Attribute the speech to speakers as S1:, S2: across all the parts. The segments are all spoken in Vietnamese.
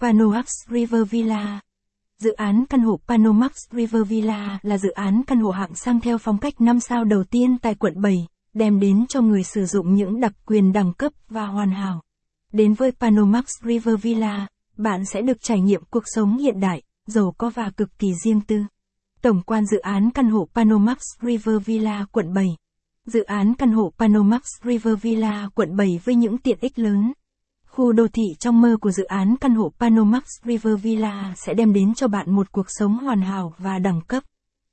S1: Panomax River Villa Dự án căn hộ Panomax River Villa là dự án căn hộ hạng sang theo phong cách 5 sao đầu tiên tại quận 7, đem đến cho người sử dụng những đặc quyền đẳng cấp và hoàn hảo. Đến với Panomax River Villa, bạn sẽ được trải nghiệm cuộc sống hiện đại, giàu có và cực kỳ riêng tư. Tổng quan dự án căn hộ Panomax River Villa quận 7 Dự án căn hộ Panomax River Villa quận 7 với những tiện ích lớn. Khu đô thị trong mơ của dự án căn hộ Panomax River Villa sẽ đem đến cho bạn một cuộc sống hoàn hảo và đẳng cấp.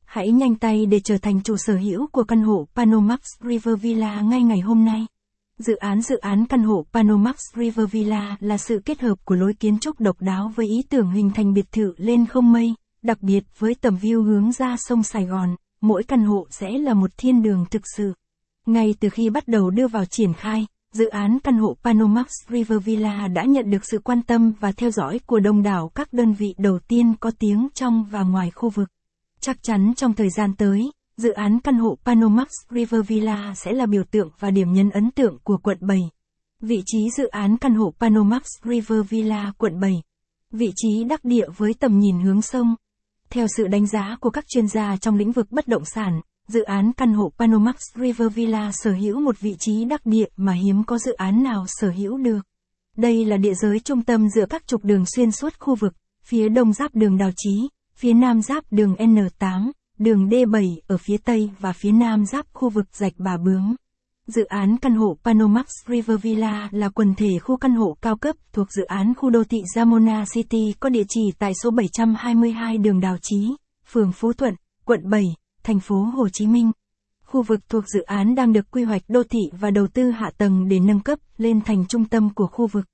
S1: Hãy nhanh tay để trở thành chủ sở hữu của căn hộ Panomax River Villa ngay ngày hôm nay. Dự án dự án căn hộ Panomax River Villa là sự kết hợp của lối kiến trúc độc đáo với ý tưởng hình thành biệt thự lên không mây, đặc biệt với tầm view hướng ra sông Sài Gòn, mỗi căn hộ sẽ là một thiên đường thực sự. Ngay từ khi bắt đầu đưa vào triển khai, dự án căn hộ Panomax River Villa đã nhận được sự quan tâm và theo dõi của đông đảo các đơn vị đầu tiên có tiếng trong và ngoài khu vực. Chắc chắn trong thời gian tới, dự án căn hộ Panomax River Villa sẽ là biểu tượng và điểm nhấn ấn tượng của quận 7. Vị trí dự án căn hộ Panomax River Villa quận 7. Vị trí đắc địa với tầm nhìn hướng sông. Theo sự đánh giá của các chuyên gia trong lĩnh vực bất động sản, dự án căn hộ Panomax River Villa sở hữu một vị trí đắc địa mà hiếm có dự án nào sở hữu được. Đây là địa giới trung tâm giữa các trục đường xuyên suốt khu vực, phía đông giáp đường Đào Chí, phía nam giáp đường N8, đường D7 ở phía tây và phía nam giáp khu vực rạch Bà Bướng. Dự án căn hộ Panomax River Villa là quần thể khu căn hộ cao cấp thuộc dự án khu đô thị Zamona City có địa chỉ tại số 722 đường Đào Chí, phường Phú Thuận, quận 7, thành phố Hồ Chí Minh. Khu vực thuộc dự án đang được quy hoạch đô thị và đầu tư hạ tầng để nâng cấp lên thành trung tâm của khu vực.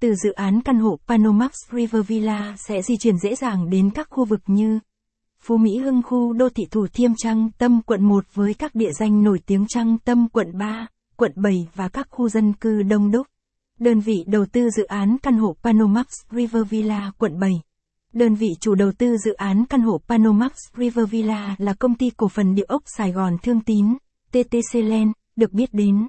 S1: Từ dự án căn hộ Panomax River Villa sẽ di chuyển dễ dàng đến các khu vực như Phú Mỹ Hưng khu đô thị Thủ Thiêm Trăng Tâm quận 1 với các địa danh nổi tiếng Trăng Tâm quận 3, quận 7 và các khu dân cư đông đúc. Đơn vị đầu tư dự án căn hộ Panomax River Villa quận 7. Đơn vị chủ đầu tư dự án căn hộ Panomax River Villa là công ty cổ phần địa ốc Sài Gòn Thương Tín, TTC Land, được biết đến.